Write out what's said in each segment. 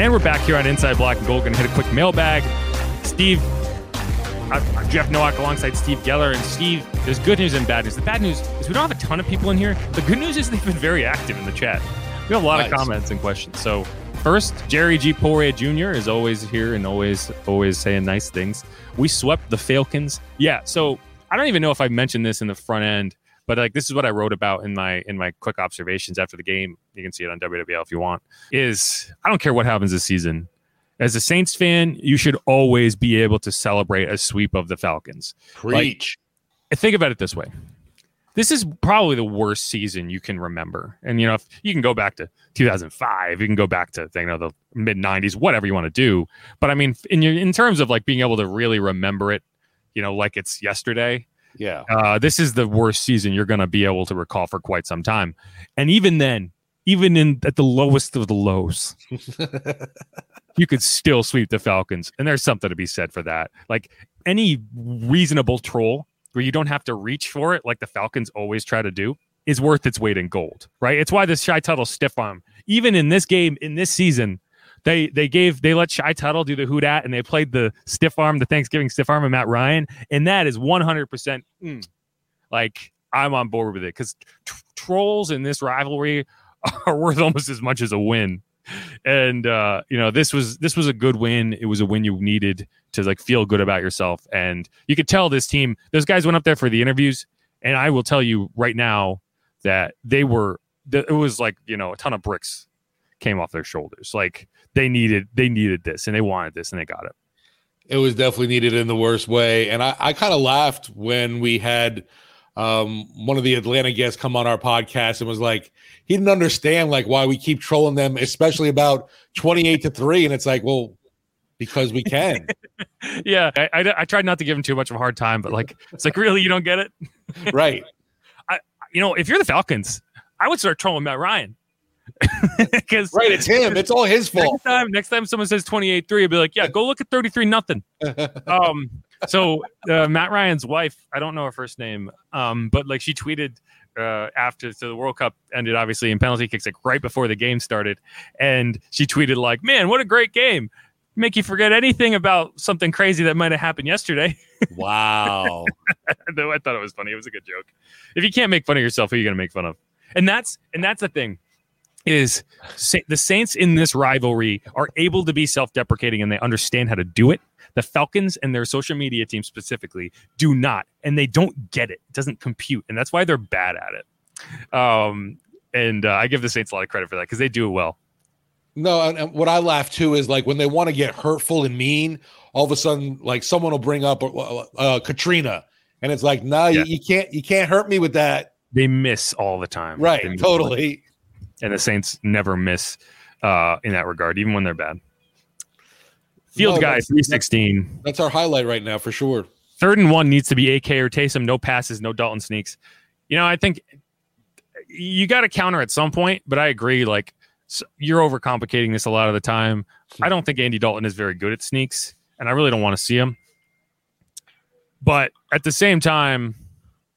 And we're back here on Inside Black and Gold. To hit a quick mailbag. Steve, I'm Jeff Nowak alongside Steve Geller. And Steve, there's good news and bad news. The bad news is we don't have a ton of people in here. The good news is they've been very active in the chat. We have a lot nice. of comments and questions. So first, Jerry G. Poirier Jr. is always here and always, always saying nice things. We swept the Falcons. Yeah. So I don't even know if I mentioned this in the front end, but like this is what I wrote about in my in my quick observations after the game. You can see it on WWL if you want. Is I don't care what happens this season. As a Saints fan, you should always be able to celebrate a sweep of the Falcons. Preach. Like, think about it this way. This is probably the worst season you can remember. And you know, if you can go back to 2005, you can go back to you know the mid 90s, whatever you want to do. But I mean, in your, in terms of like being able to really remember it, you know, like it's yesterday. Yeah. Uh, this is the worst season you're going to be able to recall for quite some time. And even then, even in at the lowest of the lows, you could still sweep the Falcons. And there's something to be said for that. Like any reasonable troll where you don't have to reach for it, like the Falcons always try to do, is worth its weight in gold, right? It's why this Shy Tuttle stiff arm, even in this game, in this season, they they gave they let Shy Tuttle do the hoot at and they played the stiff arm, the Thanksgiving stiff arm of Matt Ryan, and that is 100 percent mm, like I'm on board with it because t- trolls in this rivalry are worth almost as much as a win. And uh, you know this was this was a good win. It was a win you needed to like feel good about yourself, and you could tell this team. Those guys went up there for the interviews, and I will tell you right now that they were. It was like you know a ton of bricks came off their shoulders. Like they needed they needed this and they wanted this and they got it. It was definitely needed in the worst way. And I, I kind of laughed when we had um, one of the Atlanta guests come on our podcast and was like, he didn't understand like why we keep trolling them, especially about 28 to 3. And it's like, well, because we can. yeah. I, I, I, tried not to give him too much of a hard time, but like, it's like, really, you don't get it? right. I, you know, if you're the Falcons, I would start trolling Matt Ryan. Because right, it's him. It's all his fault. Next time, next time someone says 28-3, I'll be like, yeah, go look at 33 nothing. um, so uh, Matt Ryan's wife, I don't know her first name, um, but like she tweeted uh, after so the World Cup ended, obviously in penalty kicks, like right before the game started, and she tweeted like, "Man, what a great game! Make you forget anything about something crazy that might have happened yesterday." Wow. I thought it was funny. It was a good joke. If you can't make fun of yourself, who are you going to make fun of? And that's and that's the thing is the Saints in this rivalry are able to be self-deprecating and they understand how to do it. The Falcons and their social media team specifically do not, and they don't get it. It doesn't compute, and that's why they're bad at it. Um, and uh, I give the Saints a lot of credit for that because they do it well. No, and, and, what I laugh too is like when they want to get hurtful and mean, all of a sudden, like someone will bring up uh, uh, Katrina, and it's like, no, yeah. you, you, can't, you can't hurt me with that. They miss all the time, right? Totally and the Saints never miss uh, in that regard, even when they're bad. Field no, guy, three sixteen. That's our highlight right now for sure. Third and one needs to be AK or Taysom. No passes, no Dalton sneaks. You know, I think you got to counter at some point, but I agree. Like you're overcomplicating this a lot of the time. I don't think Andy Dalton is very good at sneaks, and I really don't want to see him. But at the same time,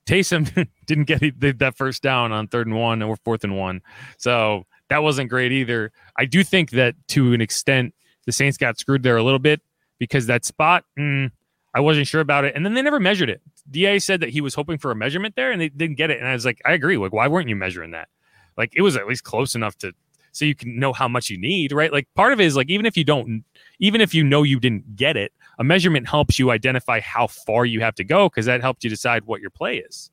Taysom didn't get that first down on third and one or fourth and one. So that wasn't great either. I do think that to an extent, the Saints got screwed there a little bit because that spot, mm, I wasn't sure about it. And then they never measured it. DA said that he was hoping for a measurement there and they didn't get it. And I was like, I agree. Like, why weren't you measuring that? Like, it was at least close enough to so you can know how much you need, right? Like, part of it is like, even if you don't, even if you know you didn't get it, a measurement helps you identify how far you have to go because that helps you decide what your play is.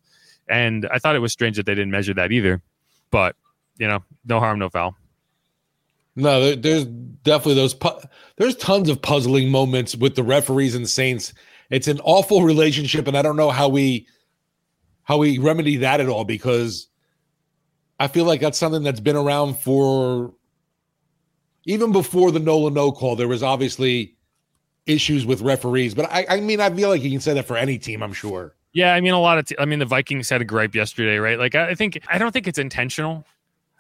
And I thought it was strange that they didn't measure that either. But, you know, no harm, no foul. No, there, there's definitely those. Pu- there's tons of puzzling moments with the referees and Saints. It's an awful relationship, and I don't know how we how we remedy that at all because I feel like that's something that's been around for even before the Nola no call. There was obviously issues with referees, but I, I mean, I feel like you can say that for any team. I'm sure. Yeah, I mean, a lot of. T- I mean, the Vikings had a gripe yesterday, right? Like, I think I don't think it's intentional.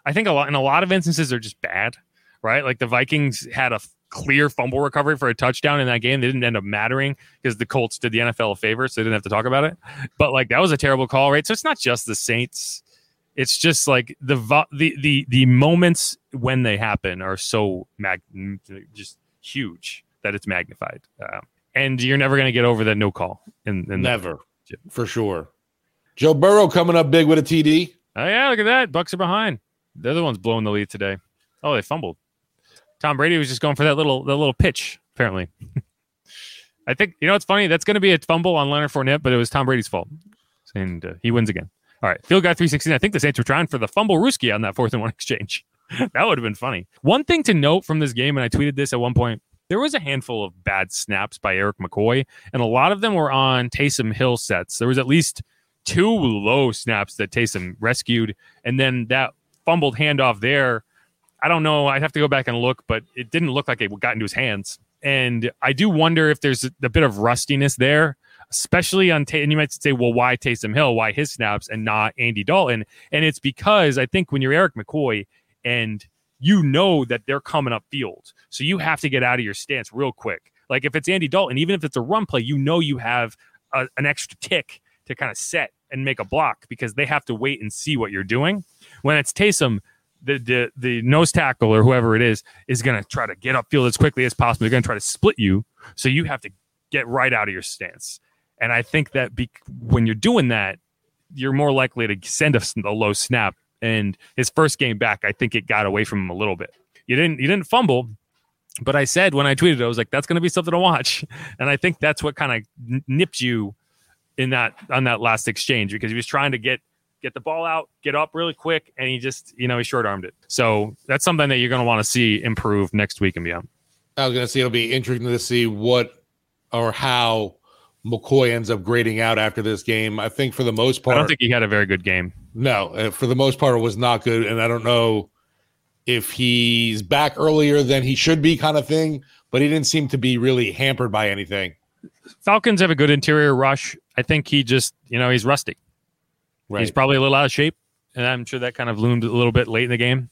I think a lot in a lot of instances they're just bad, right? Like the Vikings had a f- clear fumble recovery for a touchdown in that game. They didn't end up mattering because the Colts did the NFL a favor, so they didn't have to talk about it. But like that was a terrible call, right? So it's not just the Saints. it's just like the vo- the the the moments when they happen are so mag just huge that it's magnified. Um, and you're never going to get over that no call. In, in never, for sure. Joe Burrow coming up big with a TD. Oh yeah, look at that. Bucs are behind. They're the ones blowing the lead today. Oh, they fumbled. Tom Brady was just going for that little that little pitch. Apparently, I think you know it's funny. That's going to be a fumble on Leonard Fournette, but it was Tom Brady's fault, and uh, he wins again. All right, field guy 316. I think the Saints were trying for the fumble Ruski on that fourth and one exchange. that would have been funny. One thing to note from this game, and I tweeted this at one point, there was a handful of bad snaps by Erik McCoy, and a lot of them were on Taysom Hill sets. There was at least two low snaps that Taysom rescued, and then that fumbled handoff there. I don't know. I'd have to go back and look, but it didn't look like it got into his hands. And I do wonder if there's a, bit of rustiness there especially on, and you might say, well, why Taysom Hill? Why his snaps and not Andy Dalton? And it's because I think when you're Erik McCoy and you know that they're coming up field, so you have to get out of your stance real quick. Like if it's Andy Dalton, even if it's a run play, you know you have a, an extra tick to kind of set and make a block because they have to wait and see what you're doing. When it's Taysom, the the the nose tackle or whoever it is is going to try to get upfield as quickly as possible. They're going to try to split you, so you have to get right out of your stance. And I think that be- when you're doing that, you're more likely to send a, a, low snap. And his first game back, I think it got away from him a little bit. You didn't you didn't fumble, but I said when I tweeted, I was like, that's going to be something to watch. And I think that's what kind of nipped you in that on that last exchange because he was trying to get get the ball out, get up really quick, and he just you know he short armed it. So that's something that you're going to want to see improve next week and beyond. I was going to say it'll be interesting to see what or how McCoy ends up grading out after this game. I think for the most part, I don't think he had a very good game. No, uh, for the most part, it was not good. And I don't know if he's back earlier than he should be, kind of thing. But he didn't seem to be really hampered by anything. Falcons have a good interior rush. I think he just, you know, he's rusty. Right. He's probably a little out of shape, and I'm sure that kind of loomed a little bit late in the game.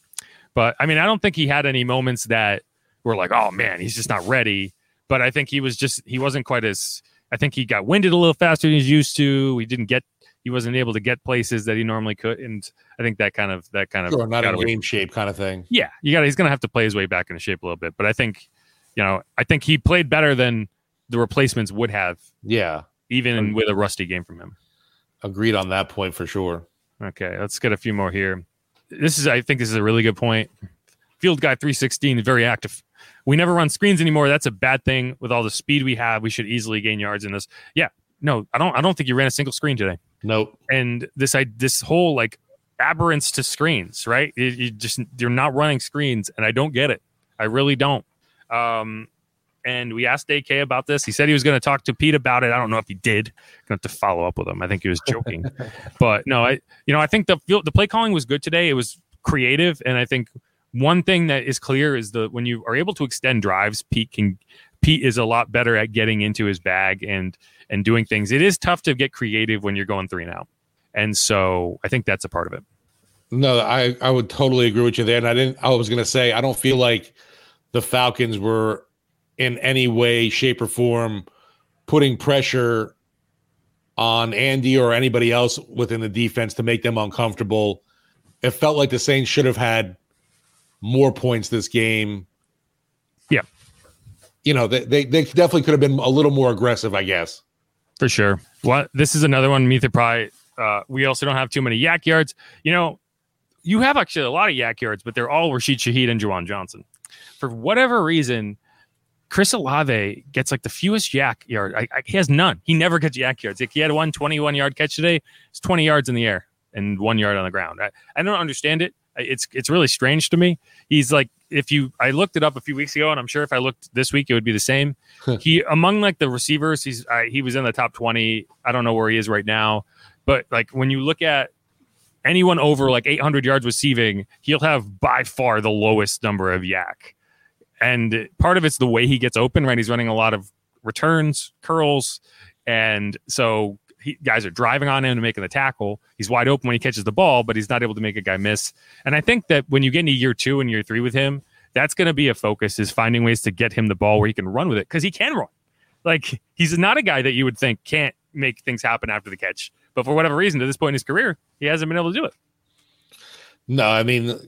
But I mean, I don't think he had any moments that were like, "Oh man, he's just not ready." But I think he was just he wasn't quite as I think he got winded a little faster than he's used to. He didn't get he wasn't able to get places that he normally could, and I think that kind of that kind of sure, not in game shape kind of thing. Yeah, you got he's going to have to play his way back into shape a little bit, but I think you know I think he played better than the replacements would have. Yeah, even um, with a rusty game from him. Agreed on that point for sure. Okay, let's get a few more here. This is I think this is a really good point. Field guy 316 is very active. We never run screens anymore. That's a bad thing. With all the speed we have, we should easily gain yards in this. Yeah, no, I don't. I don't think you ran a single screen today. Nope. And this I this whole like aberrance to screens, right? You, you just you're not running screens, and I don't get it. I really don't. Um, and we asked AK about this. He said he was going to talk to Pete about it. I don't know if he did. Going to have to follow up with him. I think he was joking, but no, I you know I think the the play calling was good today. It was creative, and I think one thing that is clear is the when you are able to extend drives, Pete can Pete is a lot better at getting into his bag and and doing things. It is tough to get creative when you're going three and out. And so I think that's a part of it. No, I, I would totally agree with you there. And I didn't I was gonna say I don't feel like the Falcons were in any way, shape, or form putting pressure on Andy or anybody else within the defense to make them uncomfortable. It felt like the Saints should have had more points this game. Yeah. You know, they, they, they definitely could have been a little more aggressive, I guess. For sure. What this is another one, Metha Pry. Uh, we also don't have too many YAC yards. You know, you have actually a lot of YAC yards, but they're all Rashid Shaheed and Juwan Johnson. For whatever reason, Chris Olave gets like the fewest YAC yards. I, I, he has none. He never gets YAC yards. Like he had one 21 yard catch today. It's 20 yards in the air and one yard on the ground. I, I don't understand it. It's it's really strange to me. He's like if you I looked it up a few weeks ago, and I'm sure if I looked this week, it would be the same. he among like the receivers, he's I, he was in the top 20. I don't know where he is right now, but like when you look at anyone over like 800 yards receiving, he'll have by far the lowest number of YAC. And part of it's the way he gets open, right? He's running a lot of returns, curls, and so he, guys are driving on him to making the tackle. He's wide open when he catches the ball, but he's not able to make a guy miss. And I think that when you get into year two and year three with him, that's going to be a focus is finding ways to get him the ball where he can run with it because he can run. Like he's not a guy that you would think can't make things happen after the catch. But for whatever reason, to this point in his career, he hasn't been able to do it. No, I mean,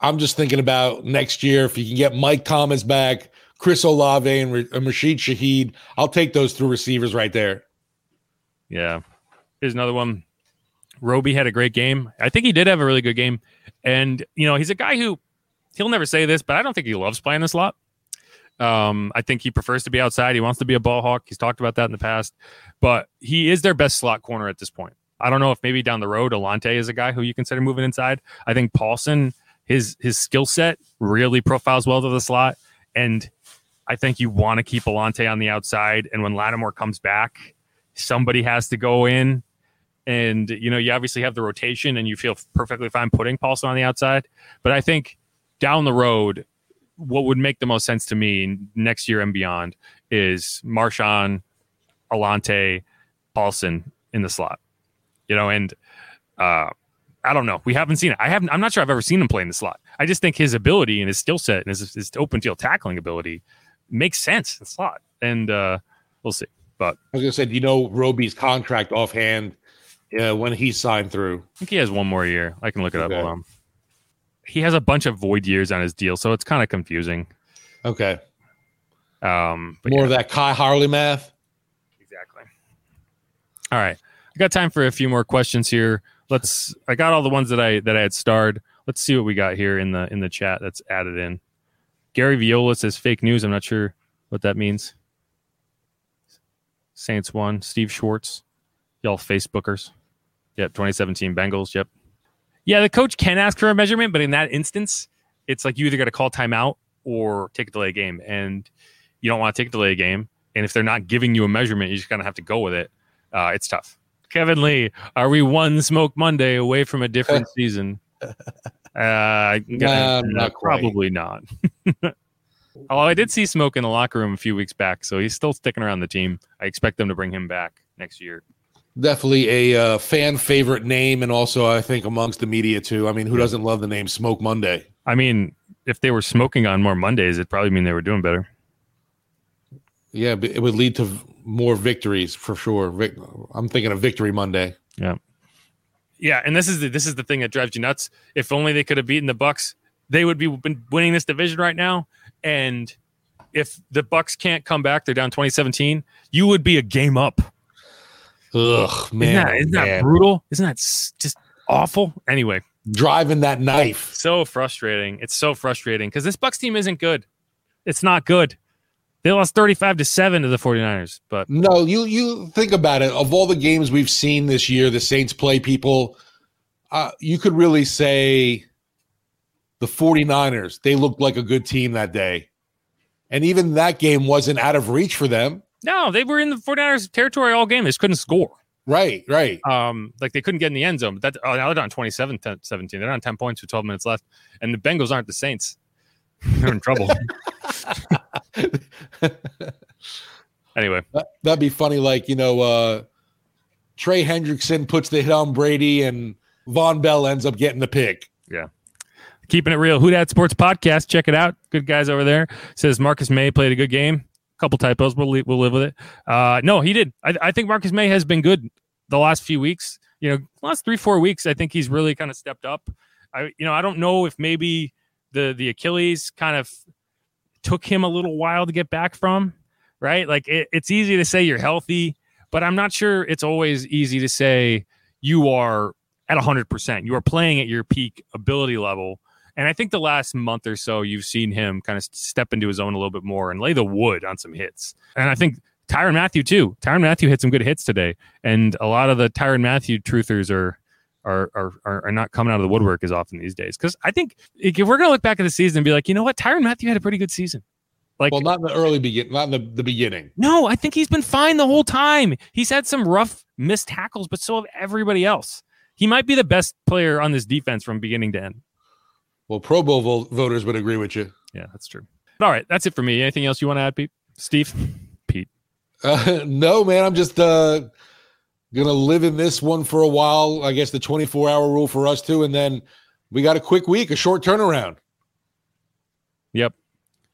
I'm just thinking about next year. If you can get Mike Thomas back, Chris Olave, and, and Rashid Shaheed, I'll take those three receivers right there. Yeah. Here's another one. Roby had a great game. I think he did have a really good game. And, you know, he's a guy who he'll never say this, but I don't think he loves playing this slot. Um, I think he prefers to be outside. He wants to be a ball hawk. He's talked about that in the past, but he is their best slot corner at this point. I don't know if maybe down the road Alontae is a guy who you consider moving inside. I think Paulson, his his skill set really profiles well to the slot, and I think you want to keep Alontae on the outside. And when Lattimore comes back, somebody has to go in. And you know, you obviously have the rotation, and you feel perfectly fine putting Paulson on the outside. But I think down the road, what would make the most sense to me next year and beyond is Marshon, Alontae, Paulson in the slot. You know, and uh, I don't know. We haven't seen it. I haven't. I'm not sure I've ever seen him play in the slot. I just think his ability and his skill set and his, his open field tackling ability makes sense in the slot. And uh, we'll see. But I was gonna say, do you know Roby's contract offhand? Yeah, when he signed through, I think he has one more year. I can look it okay. up. He has a bunch of void years on his deal, so it's kind of confusing. Okay. Um, more yeah. of that Kai Harley math. Exactly. All right, I got time for a few more questions here. Let's. I got all the ones that I that I had starred. Let's see what we got here in the in the chat that's added in. Gary Viola says fake news. I'm not sure what that means. Saints won. Steve Schwartz, y'all Facebookers. Yep, 2017 Bengals. Yep. Yeah, the coach can ask for a measurement, but in that instance, it's like you either got to call timeout or take a delay game, and you don't want to take a delay game. And if they're not giving you a measurement, you just kind of have to go with it. Uh, it's tough. Kevin Lee, are we one Smoke Monday away from a different season? Uh, no, not probably not. Although I did see Smoke in the locker room a few weeks back, so he's still sticking around the team. I expect them to bring him back next year. Definitely a uh, fan favorite name, and also I think amongst the media too. I mean, who doesn't love the name Smoke Monday? I mean, if they were smoking on more Mondays, it probably mean they were doing better. Yeah, it would lead to more victories for sure. I'm thinking of Victory Monday. Yeah, yeah, and this is the, this is the thing that drives you nuts. If only they could have beaten the Bucs, they would be winning this division right now. And if the Bucs can't come back, they're down 2017. You would be a game up. Ugh, man, isn't that, isn't man. that brutal? Isn't that just awful? Anyway, driving that knife. So frustrating. It's so frustrating because this Bucs team isn't good. It's not good. They lost 35 to 7 to the 49ers. But no, you you think about it. Of all the games we've seen this year, the Saints play people, uh, you could really say the 49ers, they looked like a good team that day. And even that game wasn't out of reach for them. No, they were in the 49ers territory all game. They just couldn't score. Right, right. Um, like they couldn't get in the end zone. But that oh, now they're on 27 17. They're on 10 points with 12 minutes left. And the Bengals aren't the Saints. They're in trouble. anyway, that, would be funny. Like you know, uh, Trey Hendrickson puts the hit on Brady, and Vonn Bell ends up getting the pick. Yeah. Keeping it real, Who Dat Sports Podcast. Check it out. Good guys over there. Says Marcus Maye played a good game. A couple typos. We'll we'll live with it. Uh, no, he did. I, I think Marcus Maye has been good the last few weeks. You know, last three four weeks. I think he's really kind of stepped up. I you know I don't know if maybe the the Achilles kind of took him a little while to get back from, right? Like it, it's easy to say you're healthy, but I'm not sure it's always easy to say you are at 100%. You are playing at your peak ability level. And I think the last month or so, you've seen him kind of step into his own a little bit more and lay the wood on some hits. And I think Tyrann Mathieu too. Tyrann Mathieu hit some good hits today. And a lot of the Tyrann Mathieu truthers are are, are are not coming out of the woodwork as often these days. Because I think if we're going to look back at the season and be like, you know what, Tyrann Mathieu had a pretty good season. Like, well, not in the early begin, not in the, the beginning. No, I think he's been fine the whole time. He's had some rough missed tackles, but so have everybody else. He might be the best player on this defense from beginning to end. Well, Pro Bowl vo- voters would agree with you. Yeah, that's true. All right, that's it for me. Anything else you want to add, Pete? Steve? Pete? Uh, no, man. I'm just uh, gonna live in this one for a while. I guess the 24 hour rule for us too, and then we got a quick week, a short turnaround. Yep.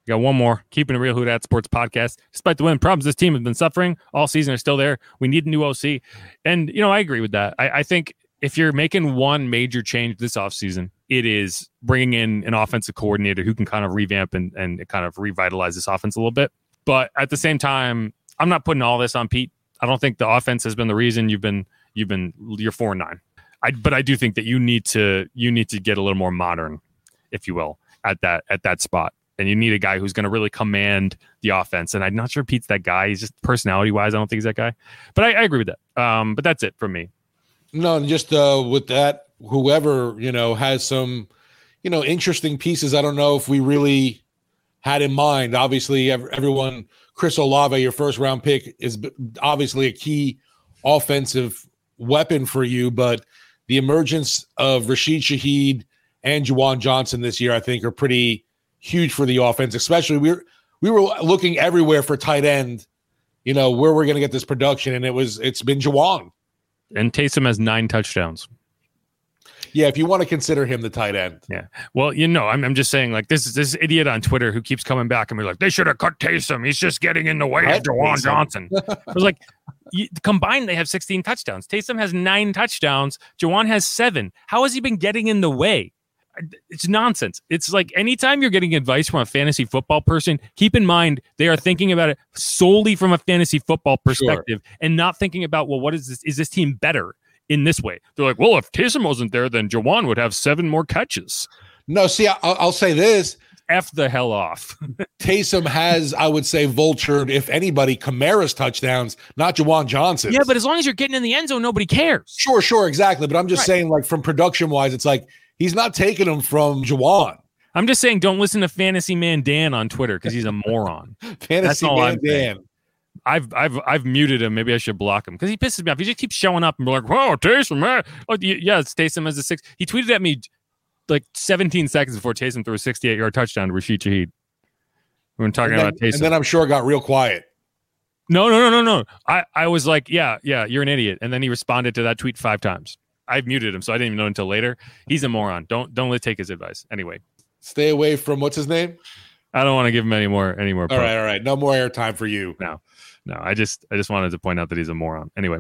got one more. Keeping it real, Who Dat Sports podcast. Despite the win problems this team has been suffering all season are still there. We need a new OC, and you know I agree with that. I, I think if you're making one major change this offseason, it is bringing in an offensive coordinator who can kind of revamp and, and kind of revitalize this offense a little bit. But at the same time, I'm not putting all this on Pete. I don't think the offense has been the reason you've been you've been you're four and nine. I, but I do think that you need to you need to get a little more modern, if you will, at that at that spot. And you need a guy who's going to really command the offense. And I'm not sure Pete's that guy. He's just personality wise, I don't think he's that guy. But I, I agree with that. Um, but that's it for me. No, just uh, with that, whoever you know has some, you know, interesting pieces. I don't know if we really had in mind. Obviously, everyone, Chris Olave, your first round pick, is obviously a key offensive weapon for you, but the emergence of Rashid Shaheed and Juwan Johnson this year, I think, are pretty huge for the offense. Especially we were we were looking everywhere for tight end, you know, where we're going to get this production, and it was it's been Juwan. And Taysom has nine touchdowns. Yeah, if you want to consider him the tight end. Yeah. Well, you know, I'm, I'm just saying, like, this this idiot on Twitter who keeps coming back and be like, they should have cut Taysom. He's just getting in the way of Juwan Johnson. I was like, you, combined, they have 16 touchdowns. Taysom has nine touchdowns. Juwan has seven. How has he been getting in the way? It's nonsense. It's like anytime you're getting advice from a fantasy football person, keep in mind they are thinking about it solely from a fantasy football perspective sure. and not thinking about, well, what is this? Is this team better? In this way. They're like, well, if Taysom wasn't there, then Juwan would have seven more catches. No, see, I'll, I'll say this. F the hell off. Taysom has, I would say, vultured, if anybody, Kamara's touchdowns, not Juwan Johnson. Yeah, but as long as you're getting in the end zone, nobody cares. Sure, sure, exactly. But I'm just right. saying, like, from production wise, it's like he's not taking them from Juwan. I'm just saying, don't listen to Fantasy Man Dan on Twitter because he's a moron. Fantasy Man Dan. I've I've I've muted him. Maybe I should block him because he pisses me off. He just keeps showing up and be like, "Whoa, Taysom, man! Oh, yeah, it's Taysom as a six. He tweeted at me like 17 seconds before Taysom threw a 68 yard touchdown to Rashid Shaheed. We were talking then, about Taysom, and then I'm sure it got real quiet. No, no, no, no, no. I I was like, yeah, yeah, you're an idiot, and then he responded to that tweet five times. I've muted him, so I didn't even know until later. He's a moron. Don't don't let take his advice. Anyway, stay away from what's his name. I don't want to give him any more any more. All right, all right. No more airtime for you. No no, I just I just wanted to point out that he's a moron. Anyway,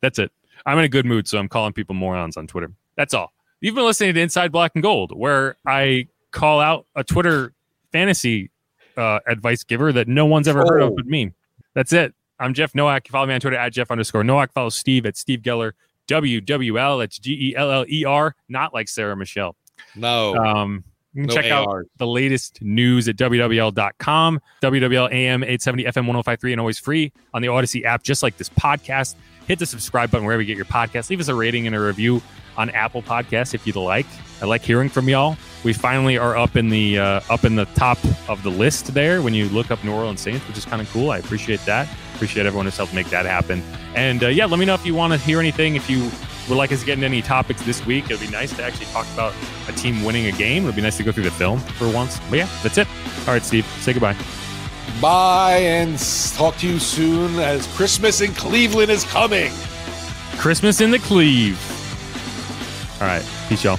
that's it. I'm in a good mood, so I'm calling people morons on Twitter. That's all. You've been listening to Inside Black and Gold, where I call out a Twitter fantasy uh, advice giver that no one's ever oh. heard of oh. but me. That's it. I'm Jeff Nowak. Follow me on Twitter at Jeff underscore Nowak. Follow Steve at Steve Geller. WWL. That's G E L L E R, not like Sarah Michelle. No. Um, you can no check AR. out the latest news at WWL.com, WWL AM 870 FM 1053, and always free on the Audacy app, just like this podcast. Hit the subscribe button wherever you get your podcast. Leave us a rating and a review on Apple Podcasts if you'd like. I like hearing from y'all. We finally are up in the uh, up in the top of the list there when you look up New Orleans Saints, which is kind of cool. I appreciate that. Appreciate everyone who's helped make that happen. And uh, yeah, let me know if you want to hear anything. If you would like us to get into any topics this week, it'd be nice to actually talk about a team winning a game. It'd be nice to go through the film for once. But yeah, that's it. All right, Steve, say goodbye. Bye, and talk to you soon as Christmas in Cleveland is coming. Christmas in the Cleve. All right, peace, y'all.